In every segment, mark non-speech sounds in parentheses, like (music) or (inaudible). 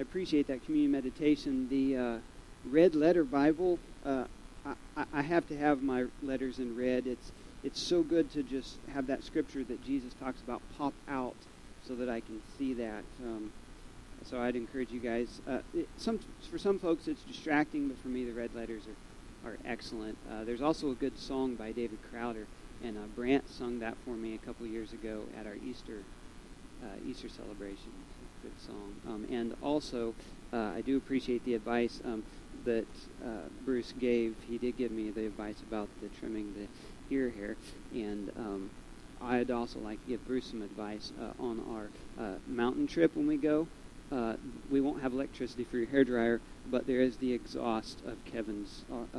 I appreciate that communion meditation. The uh, red letter Bible, uh, I, I have to have my letters in red. It's it's so good to just have that scripture that Jesus talks about pop out so that I can see that. Um, so I'd encourage you guys. Uh, it, some for some folks it's distracting, but for me the red letters are are excellent. Uh, there's also a good song by David Crowder, and uh, Brant sung that for me a couple years ago at our Easter uh, Easter celebration. Good song. Um, and also, uh, I do appreciate the advice um, that uh, Bruce gave. He did give me the advice about the trimming the ear hair, and um, I'd also like to give Bruce some advice uh, on our uh, mountain trip when we go. Uh, we won't have electricity for your hair dryer, but there is the exhaust of Kevin's uh,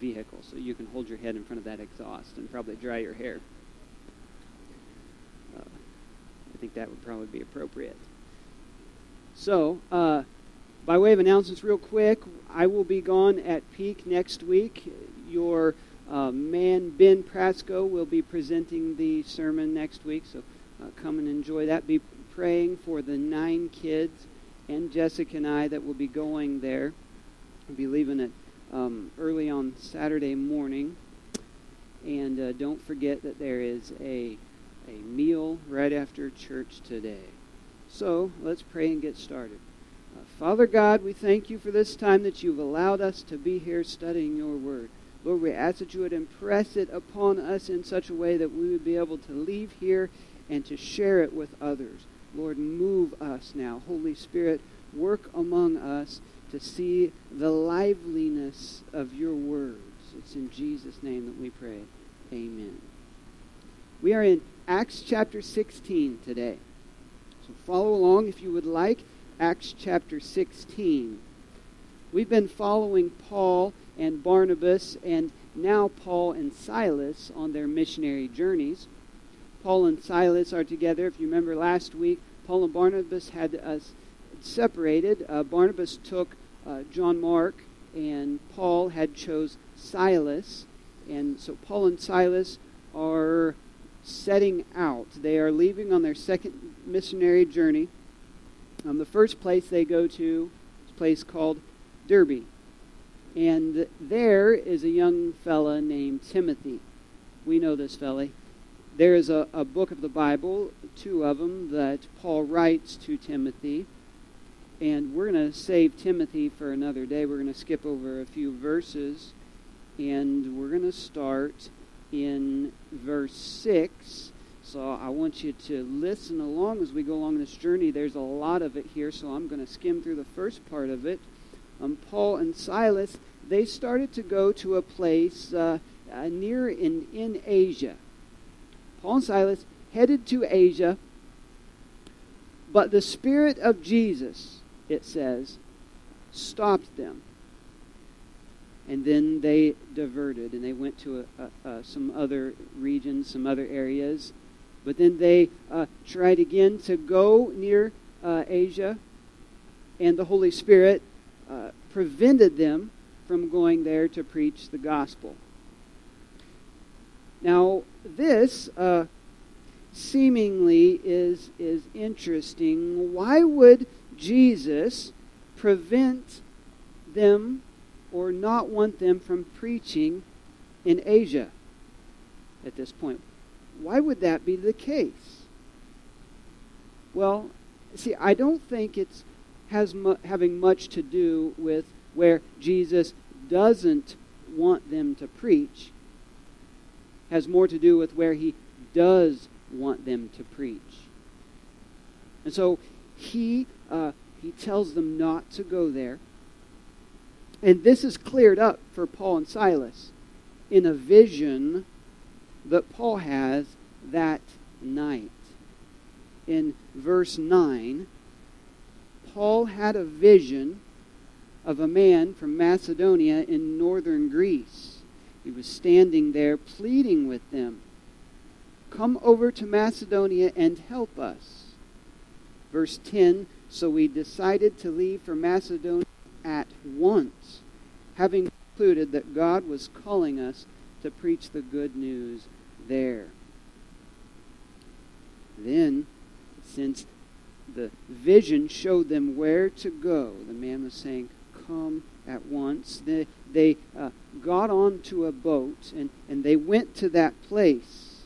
vehicle, so you can hold your head in front of that exhaust and probably dry your hair. Uh, I think that would probably be appropriate. So, by way of announcements, real quick, I will be gone at Peak next week. Your uh, man Ben Prasco will be presenting the sermon next week, so uh, come and enjoy that. Be praying for the nine kids and Jessica and I that will be going there. We'll be leaving it um, early on Saturday morning. And uh, don't forget that there is a, a meal right after church today. So let's pray and get started. Uh, Father God, we thank you for this time that you've allowed us to be here studying your word. Lord, we ask that you would impress it upon us in such a way that we would be able to leave here and to share it with others. Lord, move us now. Holy Spirit, work among us to see the liveliness of your words. It's in Jesus' name that we pray. Amen. We are in Acts chapter 16 today. So follow along if you would like. Acts chapter 16. We've been following Paul and Barnabas, and now Paul and Silas on their missionary journeys. Paul and Silas are together. If you remember last week, Paul and Barnabas had us separated. Uh, Barnabas took uh, John Mark, and Paul had chose Silas. And so Paul and Silas are setting out. They are leaving on their second missionary journey. Um, the first place they go to is a place called Derbe. And there is a young fella named Timothy. We know this fella. There is a, a book of the Bible, two of them, that Paul writes to Timothy. And we're going to save Timothy for another day. We're going to skip over a few verses. And we're going to start in verse 6. So I want you to listen along as we go along this journey. There's a lot of it here, so I'm going to skim through the first part of it. Um, Paul and Silas they started to go to a place uh, uh, near in, in Asia. Paul and Silas headed to Asia, but the Spirit of Jesus, it says, stopped them. And then they diverted and they went to a, a, some other regions, some other areas. But then they uh, tried again to go near uh, Asia, and the Holy Spirit uh, prevented them from going there to preach the gospel. Now, this uh, seemingly is, is interesting. Why would Jesus prevent them or not want them from preaching in Asia at this point? Why would that be the case? Well, see, I don't think it's has mu- having much to do with where Jesus doesn't want them to preach has more to do with where he does want them to preach. And so he, uh, he tells them not to go there. And this is cleared up for Paul and Silas in a vision that Paul has that night. In verse 9, Paul had a vision of a man from Macedonia in northern Greece. He was standing there pleading with them, Come over to Macedonia and help us. Verse 10 So we decided to leave for Macedonia at once, having concluded that God was calling us to preach the good news there. Then, since the vision showed them where to go. The man was saying, Come at once. They, they uh, got onto a boat and, and they went to that place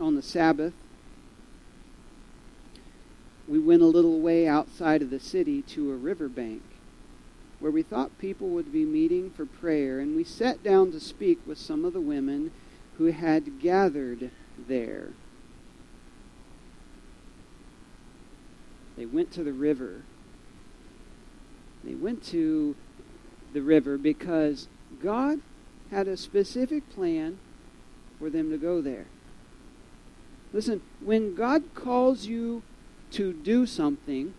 on the Sabbath. We went a little way outside of the city to a riverbank where we thought people would be meeting for prayer, and we sat down to speak with some of the women who had gathered there. They went to the river. They went to the river because God had a specific plan for them to go there. Listen, when God calls you to do something,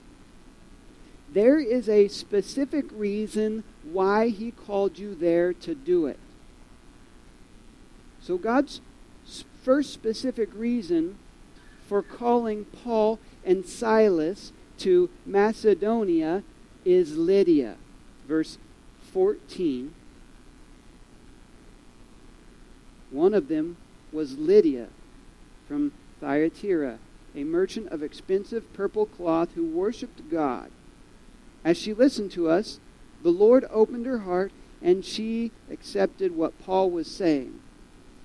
there is a specific reason why he called you there to do it. So, God's first specific reason for calling Paul and Silas to Macedonia is Lydia. Verse 14. One of them was Lydia from Thyatira, a merchant of expensive purple cloth who worshipped God. As she listened to us, the Lord opened her heart and she accepted what Paul was saying.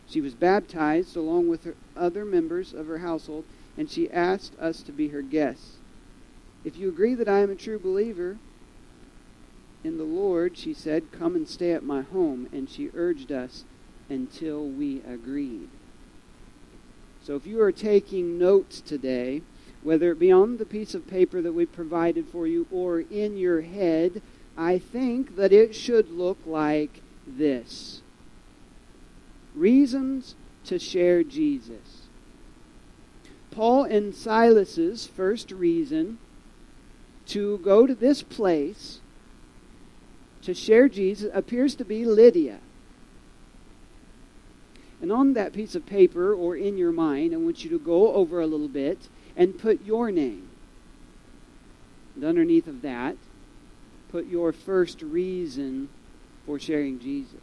She was baptized along with her other members of her household, and she asked us to be her guests. If you agree that I am a true believer in the Lord, she said, come and stay at my home. And she urged us until we agreed. So if you are taking notes today, whether it be on the piece of paper that we provided for you or in your head, I think that it should look like this Reasons to share Jesus. Paul and Silas's first reason to go to this place to share Jesus appears to be Lydia. And on that piece of paper or in your mind, I want you to go over a little bit and put your name. And underneath of that, put your first reason for sharing Jesus.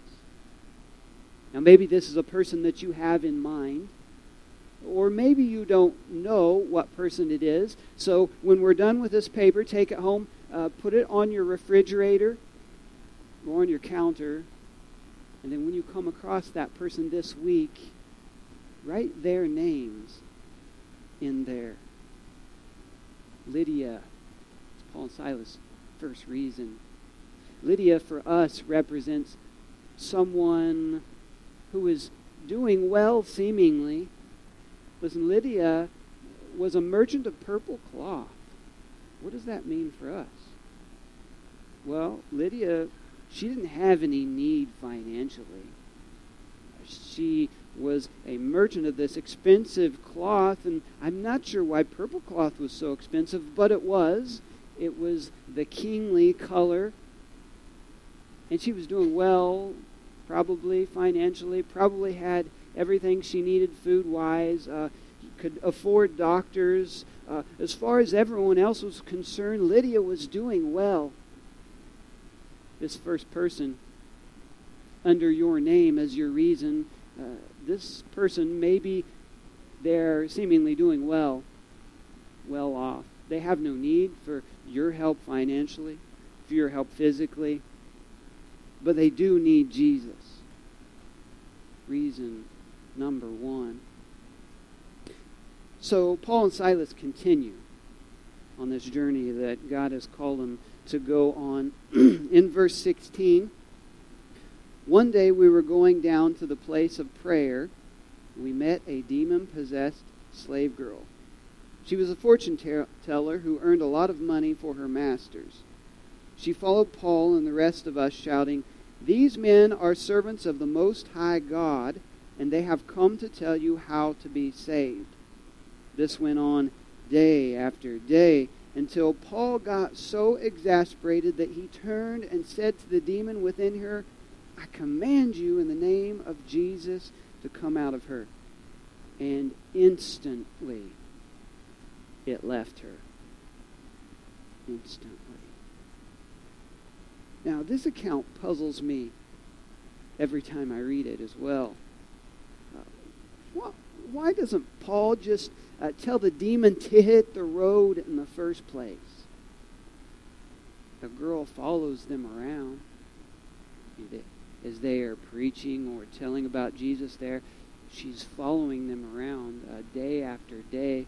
Now, maybe this is a person that you have in mind, or maybe you don't know what person it is. So, when we're done with this paper, take it home, uh, put it on your refrigerator or on your counter, and then when you come across that person this week, write their names in there. Lydia, it's Paul and Silas' first reason. Lydia for us represents someone who is doing well, seemingly. Listen, Lydia was a merchant of purple cloth. What does that mean for us? Well, Lydia, she didn't have any need financially. She was a merchant of this expensive cloth, and I'm not sure why purple cloth was so expensive, but it was. It was the kingly color. And she was doing well probably financially, probably had everything she needed food wise, uh, could afford doctors. Uh, as far as everyone else was concerned, Lydia was doing well. This first person, under your name as your reason, uh, this person maybe they're seemingly doing well, well off. They have no need for your help financially, for your help physically but they do need Jesus. Reason number one. So Paul and Silas continue on this journey that God has called them to go on. (clears throat) In verse 16, one day we were going down to the place of prayer. We met a demon possessed slave girl. She was a fortune teller who earned a lot of money for her masters. She followed Paul and the rest of us, shouting, These men are servants of the Most High God, and they have come to tell you how to be saved. This went on day after day until Paul got so exasperated that he turned and said to the demon within her, I command you in the name of Jesus to come out of her. And instantly it left her. Instantly. Now, this account puzzles me every time I read it as well. Uh, why doesn't Paul just uh, tell the demon to hit the road in the first place? The girl follows them around as they are preaching or telling about Jesus there. She's following them around uh, day after day.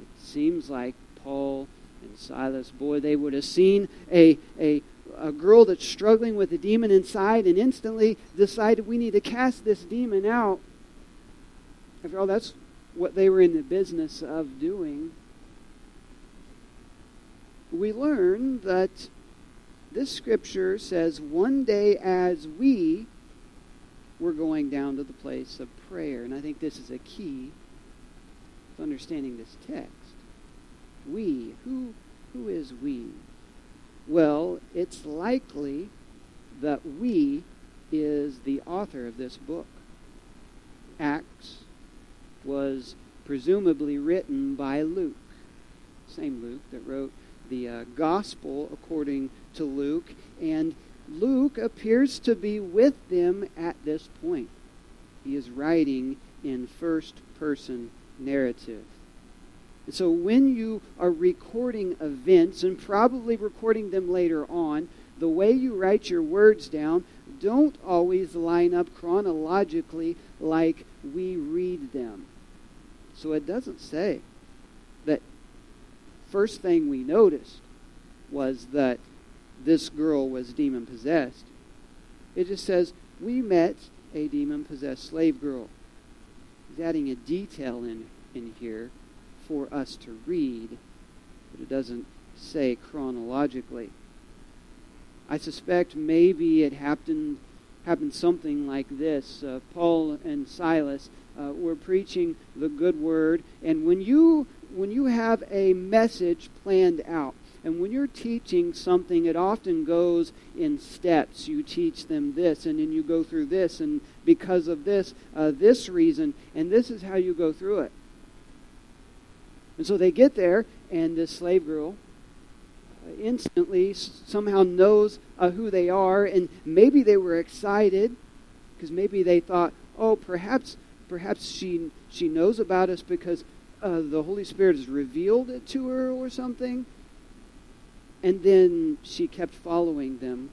It seems like Paul and Silas, boy, they would have seen a, a, a girl that's struggling with a demon inside and instantly decided we need to cast this demon out. After all, that's what they were in the business of doing. We learn that this scripture says one day as we were going down to the place of prayer. And I think this is a key to understanding this text. We. Who, who is we? Well, it's likely that we is the author of this book. Acts was presumably written by Luke, same Luke that wrote the uh, Gospel according to Luke, and Luke appears to be with them at this point. He is writing in first person narrative. And so when you are recording events and probably recording them later on, the way you write your words down don't always line up chronologically like we read them. So it doesn't say that first thing we noticed was that this girl was demon possessed. It just says, we met a demon possessed slave girl. He's adding a detail in, in here for us to read, but it doesn't say chronologically. I suspect maybe it happened happened something like this. Uh, Paul and Silas uh, were preaching the good word, and when you when you have a message planned out, and when you're teaching something, it often goes in steps. You teach them this, and then you go through this, and because of this, uh, this reason, and this is how you go through it. And so they get there, and this slave girl instantly somehow knows uh, who they are, and maybe they were excited because maybe they thought, oh, perhaps, perhaps she she knows about us because uh, the Holy Spirit has revealed it to her or something. And then she kept following them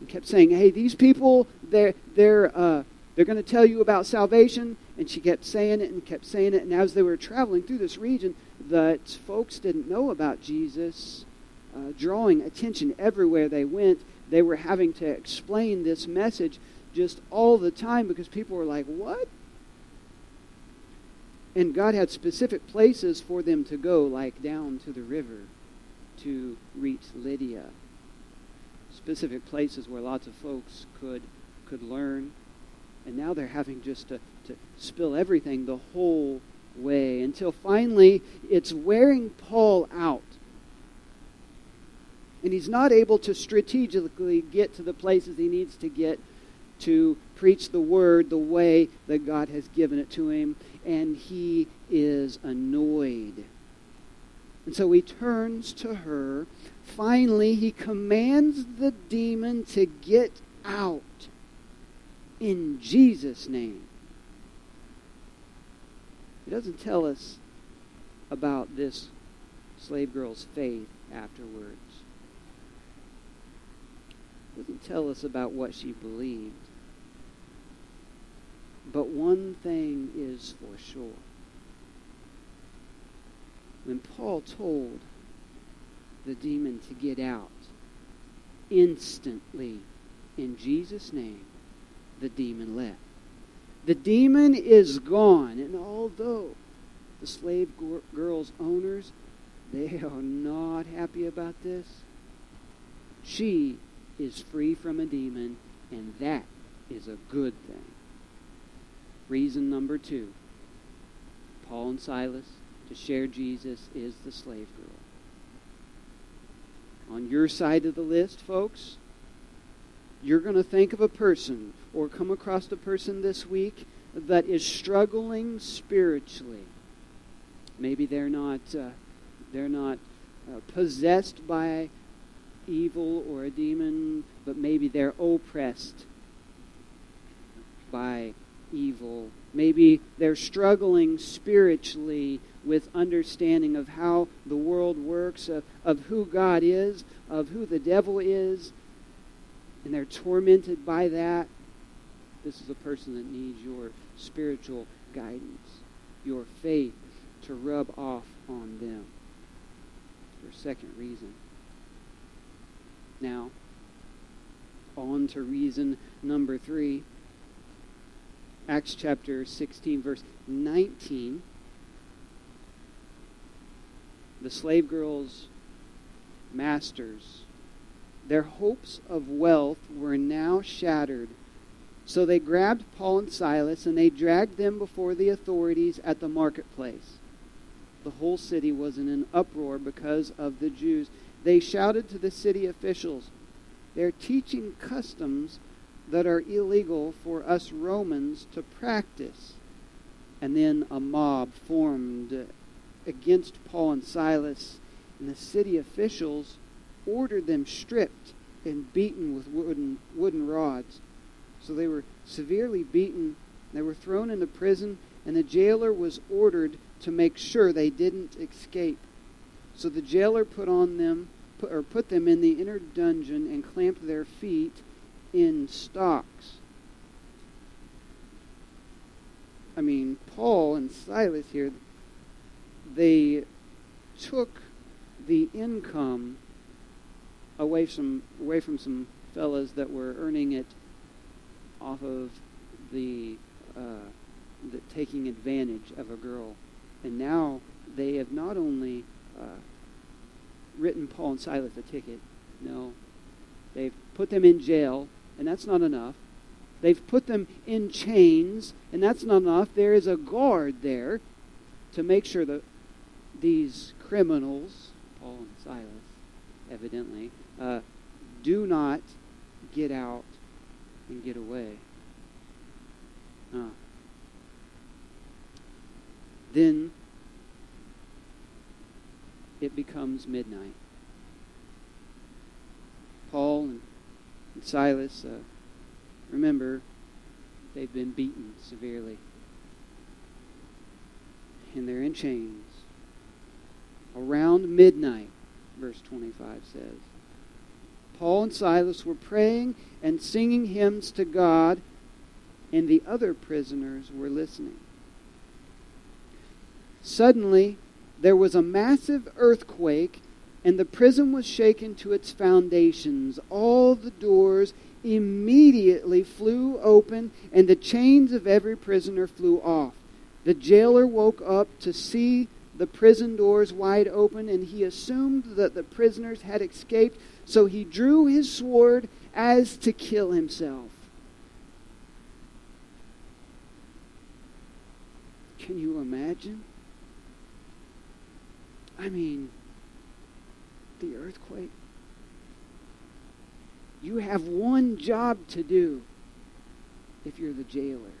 and kept saying, "Hey, these people, they're they're uh, they're going to tell you about salvation." And she kept saying it and kept saying it. And as they were traveling through this region, that folks didn't know about Jesus, uh, drawing attention everywhere they went. They were having to explain this message just all the time because people were like, "What?" And God had specific places for them to go, like down to the river to reach Lydia. Specific places where lots of folks could could learn. And now they're having just to, to spill everything the whole way until finally it's wearing Paul out. And he's not able to strategically get to the places he needs to get to preach the word the way that God has given it to him. And he is annoyed. And so he turns to her. Finally, he commands the demon to get out in Jesus' name. He doesn't tell us about this slave girl's faith afterwards. He doesn't tell us about what she believed. But one thing is for sure when Paul told the demon to get out, instantly, in Jesus' name, the demon left. The demon is gone, and although the slave girl's owners, they (laughs) are not happy about this, she is free from a demon, and that is a good thing. Reason number two Paul and Silas to share Jesus is the slave girl. On your side of the list, folks, you're going to think of a person or come across a person this week that is struggling spiritually. Maybe they're not uh, they're not uh, possessed by evil or a demon, but maybe they're oppressed by evil. Maybe they're struggling spiritually with understanding of how the world works, of, of who God is, of who the devil is, and they're tormented by that. This is a person that needs your spiritual guidance, your faith to rub off on them. A second reason. Now, on to reason number three. Acts chapter 16, verse 19. The slave girls' masters, their hopes of wealth were now shattered. So they grabbed Paul and Silas and they dragged them before the authorities at the marketplace. The whole city was in an uproar because of the Jews. They shouted to the city officials, They're teaching customs that are illegal for us Romans to practice. And then a mob formed against Paul and Silas, and the city officials ordered them stripped and beaten with wooden, wooden rods. So they were severely beaten. They were thrown into prison, and the jailer was ordered to make sure they didn't escape. So the jailer put on them, put, or put them in the inner dungeon and clamped their feet in stocks. I mean, Paul and Silas here, they took the income away from away from some fellas that were earning it off of the, uh, the taking advantage of a girl, and now they have not only uh, written Paul and Silas a ticket, no, they've put them in jail and that's not enough. They've put them in chains, and that's not enough. There is a guard there to make sure that these criminals, Paul and Silas, evidently, uh, do not get out and get away. Uh. Then it becomes midnight. Paul and and Silas, uh, remember, they've been beaten severely. And they're in chains. Around midnight, verse 25 says. Paul and Silas were praying and singing hymns to God, and the other prisoners were listening. Suddenly, there was a massive earthquake and the prison was shaken to its foundations. All the doors immediately flew open, and the chains of every prisoner flew off. The jailer woke up to see the prison doors wide open, and he assumed that the prisoners had escaped, so he drew his sword as to kill himself. Can you imagine? I mean, the earthquake. You have one job to do if you're the jailer.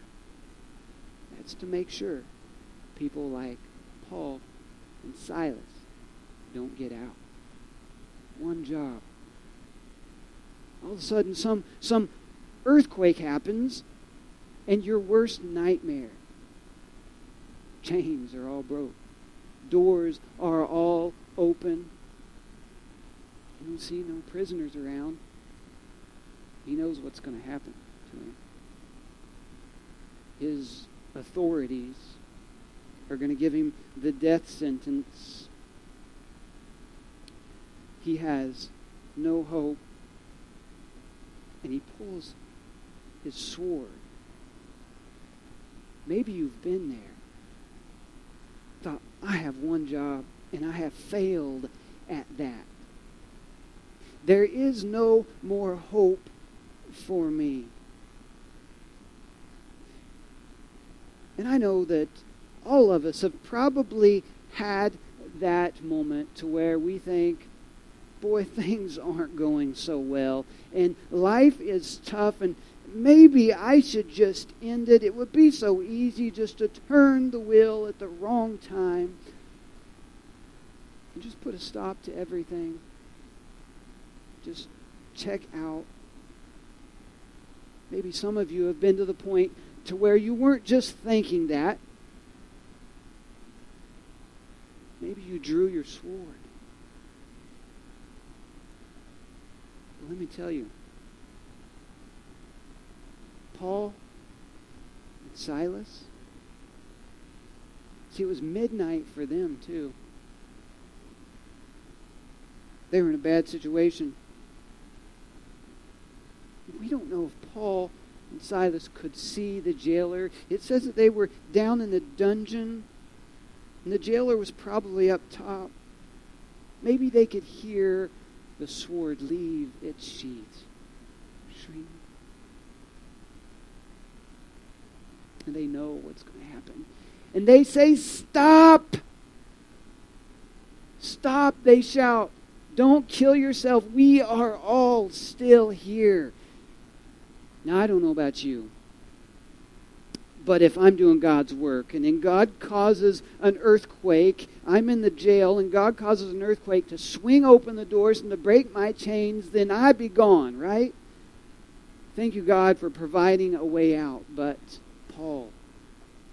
That's to make sure people like Paul and Silas don't get out. One job. All of a sudden, some, some earthquake happens, and your worst nightmare. Chains are all broke. Doors are all open. You don't see no prisoners around. He knows what's going to happen to him. His authorities are going to give him the death sentence. He has no hope. And he pulls his sword. Maybe you've been there. Thought, I have one job, and I have failed at that. There is no more hope for me. And I know that all of us have probably had that moment to where we think, boy, (laughs) things aren't going so well, and life is tough, and maybe I should just end it. It would be so easy just to turn the wheel at the wrong time and just put a stop to everything just check out. Maybe some of you have been to the point to where you weren't just thinking that. Maybe you drew your sword. But let me tell you, Paul and Silas, see, it was midnight for them, too. They were in a bad situation. We don't know if Paul and Silas could see the jailer. It says that they were down in the dungeon, and the jailer was probably up top. Maybe they could hear the sword leave its sheath. And they know what's going to happen. And they say, Stop! Stop, they shout. Don't kill yourself. We are all still here. Now, I don't know about you, but if I'm doing God's work and then God causes an earthquake, I'm in the jail, and God causes an earthquake to swing open the doors and to break my chains, then I'd be gone, right? Thank you, God, for providing a way out. But Paul,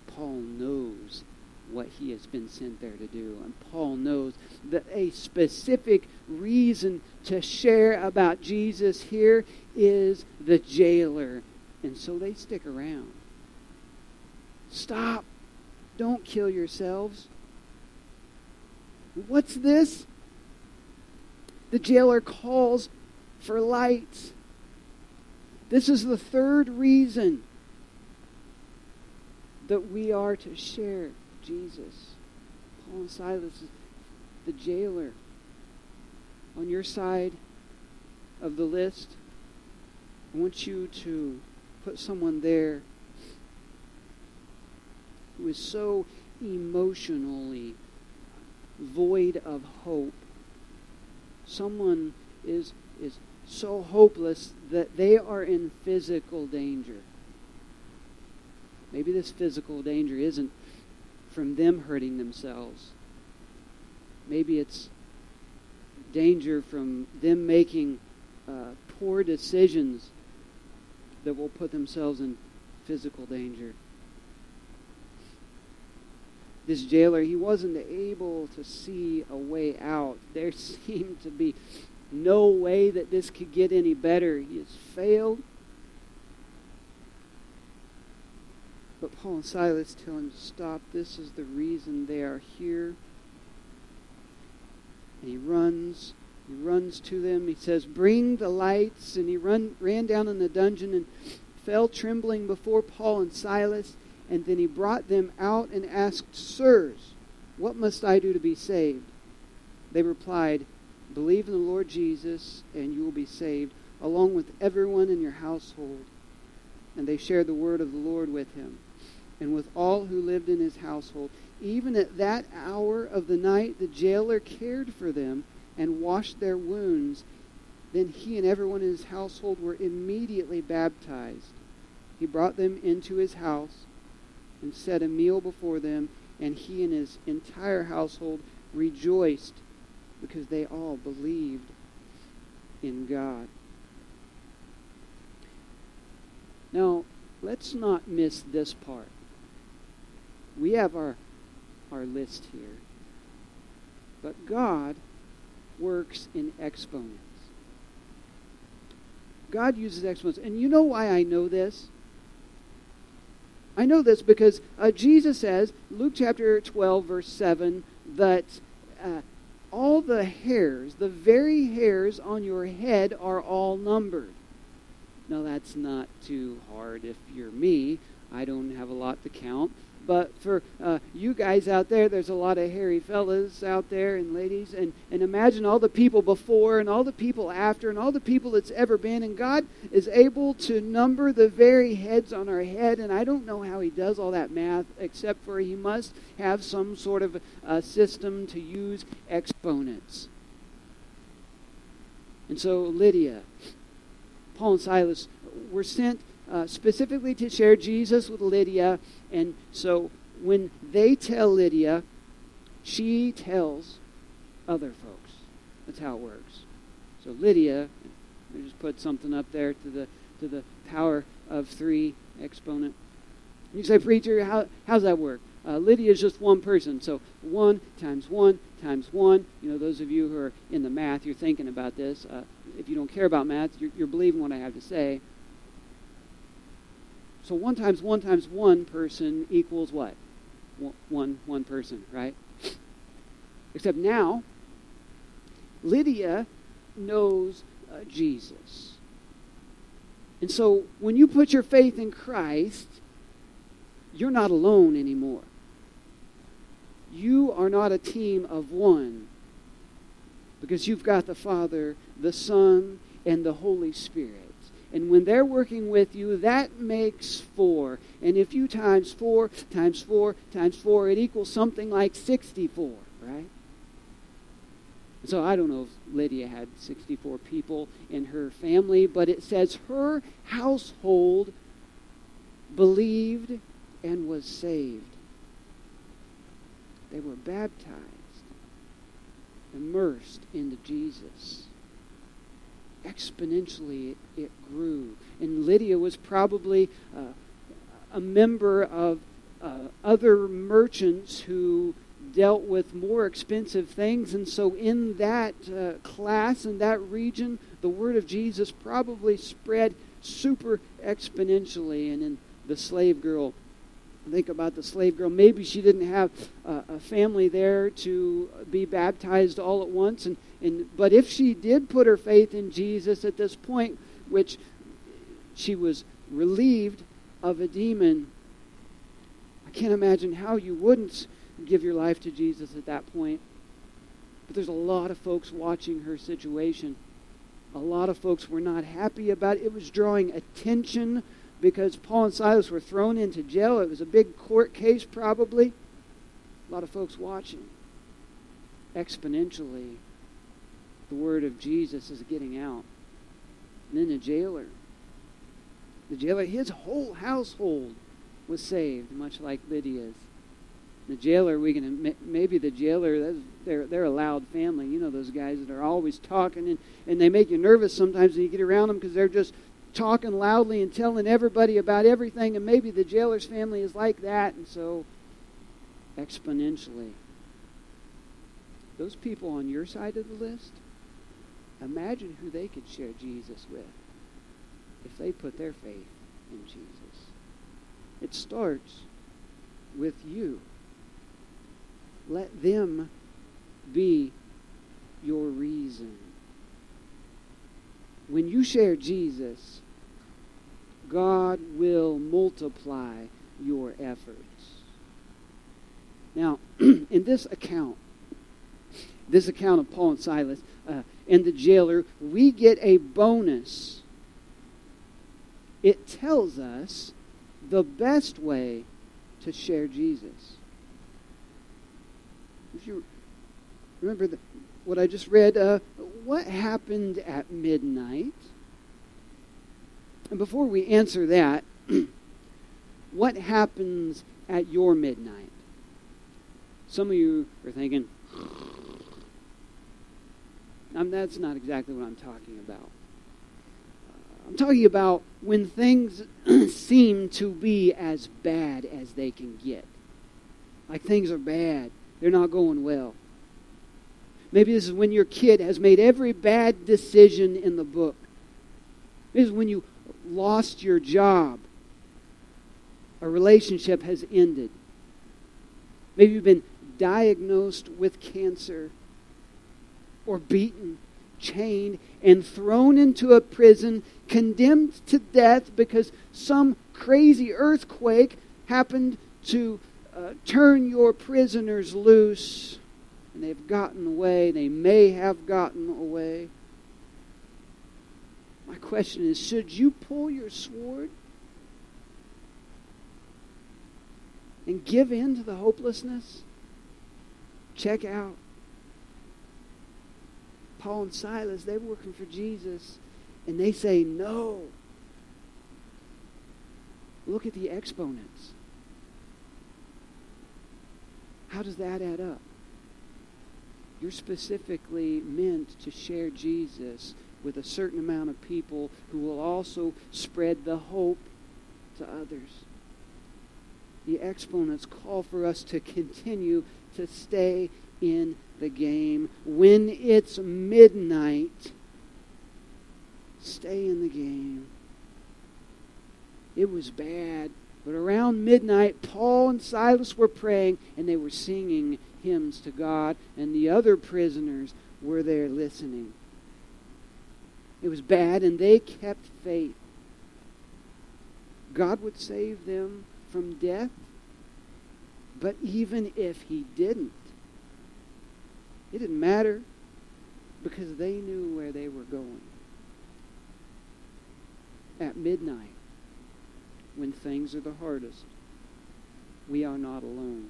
Paul knows what he has been sent there to do. And Paul knows that a specific reason to share about Jesus here is the jailer. And so they stick around. Stop. Don't kill yourselves. What's this? The jailer calls for lights. This is the third reason that we are to share Jesus. Paul and Silas, the jailer. On your side of the list, I want you to put someone there who is so emotionally void of hope. Someone is, is so hopeless that they are in physical danger. Maybe this physical danger isn't from them hurting themselves. Maybe it's danger from them making uh, poor decisions that will put themselves in physical danger. This jailer, he wasn't able to see a way out. There (laughs) seemed to be no way that this could get any better. He has failed. But Paul and Silas tell him to stop. This is the reason they are here. And he runs. He runs to them. He says, Bring the lights. And he run, ran down in the dungeon and fell trembling before Paul and Silas. And then he brought them out and asked, Sirs, what must I do to be saved? They replied, Believe in the Lord Jesus, and you will be saved, along with everyone in your household. And they shared the word of the Lord with him and with all who lived in his household. Even at that hour of the night, the jailer cared for them and washed their wounds. Then he and everyone in his household were immediately baptized. He brought them into his house and set a meal before them, and he and his entire household rejoiced because they all believed in God. Now, let's not miss this part we have our, our list here. But God works in exponents. God uses exponents. And you know why I know this? I know this because uh, Jesus says, Luke chapter 12, verse 7, that uh, all the hairs, the very hairs on your head, are all numbered. Now, that's not too hard if you're me. I don't have a lot to count. But for uh, you guys out there, there's a lot of hairy fellas out there and ladies. And, and imagine all the people before and all the people after and all the people that's ever been. And God is able to number the very heads on our head. And I don't know how He does all that math, except for He must have some sort of system to use exponents. And so Lydia, Paul and Silas were sent uh, specifically to share Jesus with Lydia. And so when they tell Lydia, she tells other folks. That's how it works. So Lydia, I just put something up there to the to the power of three exponent. You say, preacher, how, how's that work? Uh, Lydia is just one person. So 1 times 1 times 1. You know, those of you who are in the math, you're thinking about this. Uh, if you don't care about math, you're, you're believing what I have to say. So 1 times 1 times 1 person equals what? One, one person, right? Except now, Lydia knows uh, Jesus. And so when you put your faith in Christ, you're not alone anymore. You are not a team of one because you've got the Father, the Son, and the Holy Spirit. And when they're working with you, that makes four. And if you times four times four times four, it equals something like 64, right? So I don't know if Lydia had 64 people in her family, but it says her household believed and was saved. They were baptized, immersed into Jesus. Exponentially, it, grew. And Lydia was probably uh, a member of uh, other merchants who dealt with more expensive things. And so, in that uh, class, in that region, the word of Jesus probably spread super exponentially. And in the slave girl, think about the slave girl. Maybe she didn't have uh, a family there to be baptized all at once. And, and, but if she did put her faith in Jesus at this point, which she was relieved of a demon, I can't imagine how you wouldn't give your life to Jesus at that point. But there's a lot of folks watching her situation. A lot of folks were not happy about it. It was drawing attention because Paul and Silas were thrown into jail. It was a big court case, probably. A lot of folks watching. Exponentially, the word of Jesus is getting out. And then the jailer. The jailer, his whole household was saved, much like Lydia's. The jailer, we can maybe the jailer. They're they're a loud family. You know those guys that are always talking and and they make you nervous sometimes when you get around them because they're just talking loudly and telling everybody about everything. And maybe the jailer's family is like that, and so exponentially, those people on your side of the list. Imagine who they could share Jesus with if they put their faith in Jesus. It starts with you. Let them be your reason. When you share Jesus, God will multiply your efforts. Now, (clears throat) in this account, this account of Paul and Silas uh, and the jailer, we get a bonus. It tells us the best way to share Jesus. If you remember the, what I just read, uh, what happened at midnight? And before we answer that, (clears throat) what happens at your midnight? Some of you are thinking, that's not exactly what I'm talking about. Uh, I'm talking about when things (clears throat) seem to be as bad as they can get. Like things are bad, they're not going well. Maybe this is when your kid has made every bad decision in the book. This is when you lost your job. A relationship has ended. Maybe you've been diagnosed with cancer or beaten, chained, and thrown into a prison, condemned to death because some crazy earthquake happened to uh, turn your prisoners loose and they've gotten away. They may have gotten away. My question is should you pull your sword and give in to the hopelessness? Check out. Paul and Silas, they're working for Jesus, and they say no. Look at the exponents. How does that add up? You're specifically meant to share Jesus with a certain amount of people who will also spread the hope to others. the exponents call for us to continue to stay in the game. When it's midnight, stay in the game. It was bad. But around midnight, Paul and Silas were praying and they were singing hymns to God, and the other prisoners were there listening. It was bad, and they kept faith. God would save them from death, but even if He didn't, it didn't matter because they knew where they were going. At midnight, when things are the hardest, we are not alone.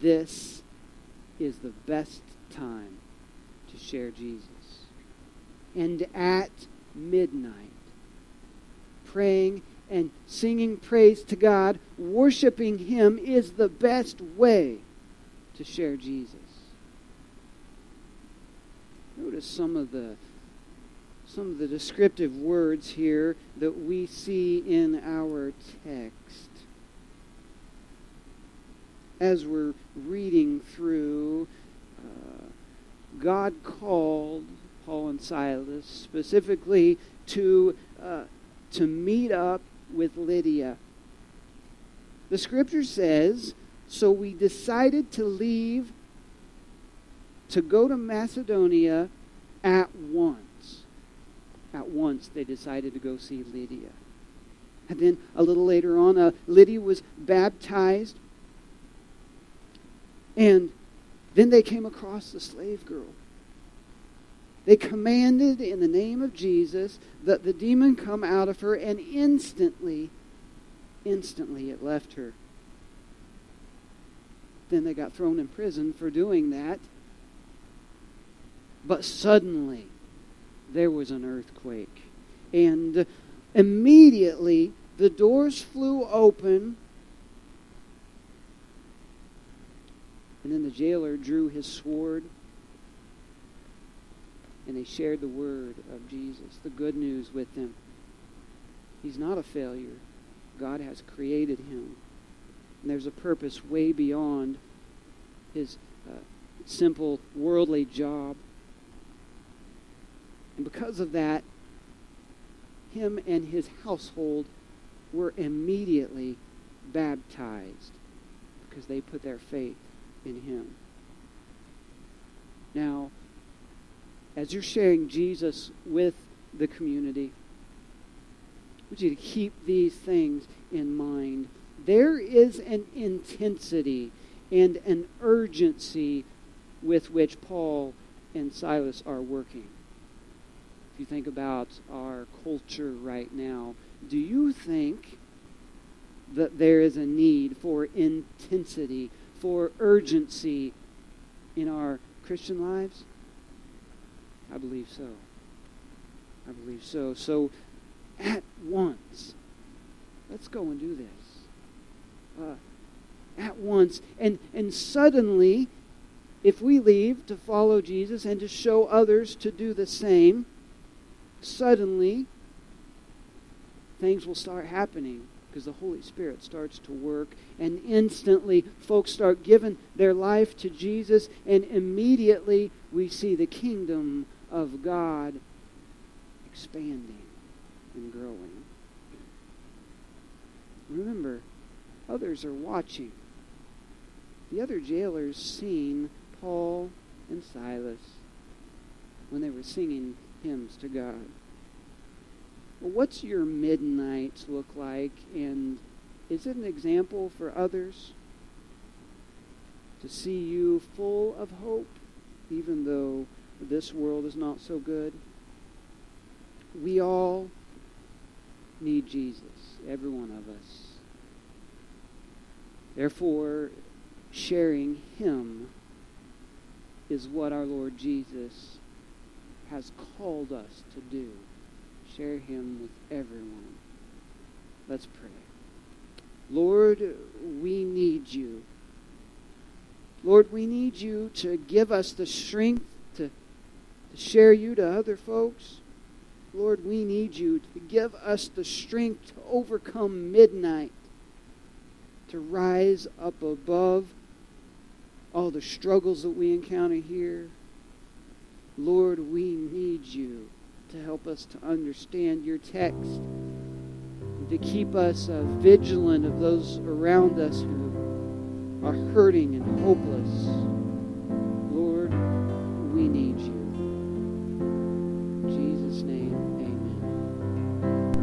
This is the best time to share Jesus. And at midnight, praying and singing praise to God, worshiping Him is the best way to share Jesus. Notice some of the some of the descriptive words here that we see in our text. As we're reading through, uh, God called Paul and Silas specifically to, uh, to meet up with Lydia. The scripture says, So we decided to leave to go to Macedonia at once at once they decided to go see Lydia. And then a little later on, uh, Lydia was baptized. And then they came across the slave girl. They commanded in the name of Jesus that the demon come out of her, and instantly, instantly it left her. Then they got thrown in prison for doing that. But suddenly, there was an earthquake. And immediately the doors flew open. And then the jailer drew his sword. And they shared the word of Jesus, the good news with them. He's not a failure. God has created him. And there's a purpose way beyond his uh, simple worldly job. And because of that, him and his household were immediately baptized because they put their faith in him. Now, as you're sharing Jesus with the community, I want you to keep these things in mind. There is an intensity and an urgency with which Paul and Silas are working if you think about our culture right now, do you think that there is a need for intensity, for urgency in our Christian lives? I believe so. I believe so. So, at once, let's go and do this. Uh, at once. And, and suddenly, if we leave to follow Jesus and to show others to do the same, suddenly things will start happening because the Holy Spirit starts to work, and instantly folks start giving their life to Jesus, and immediately we see the kingdom of God expanding and growing. Remember, others are watching. The other jailers seen Paul and Silas when they were singing hymns to God. Well, what's your midnights look like, and is it an example for others to see you full of hope, even though this world is not so good? We all need Jesus, every one of us. Therefore, sharing Him is what our Lord Jesus has called us to do. Share him with everyone. Let's pray. Lord, we need you. Lord, we need you to give us the strength to, to share you to other folks. Lord, we need you to give us the strength to overcome midnight, to rise up above all the struggles that we encounter here. Lord, we need you to help us to understand your text to keep us uh, vigilant of those around us who are hurting and hopeless.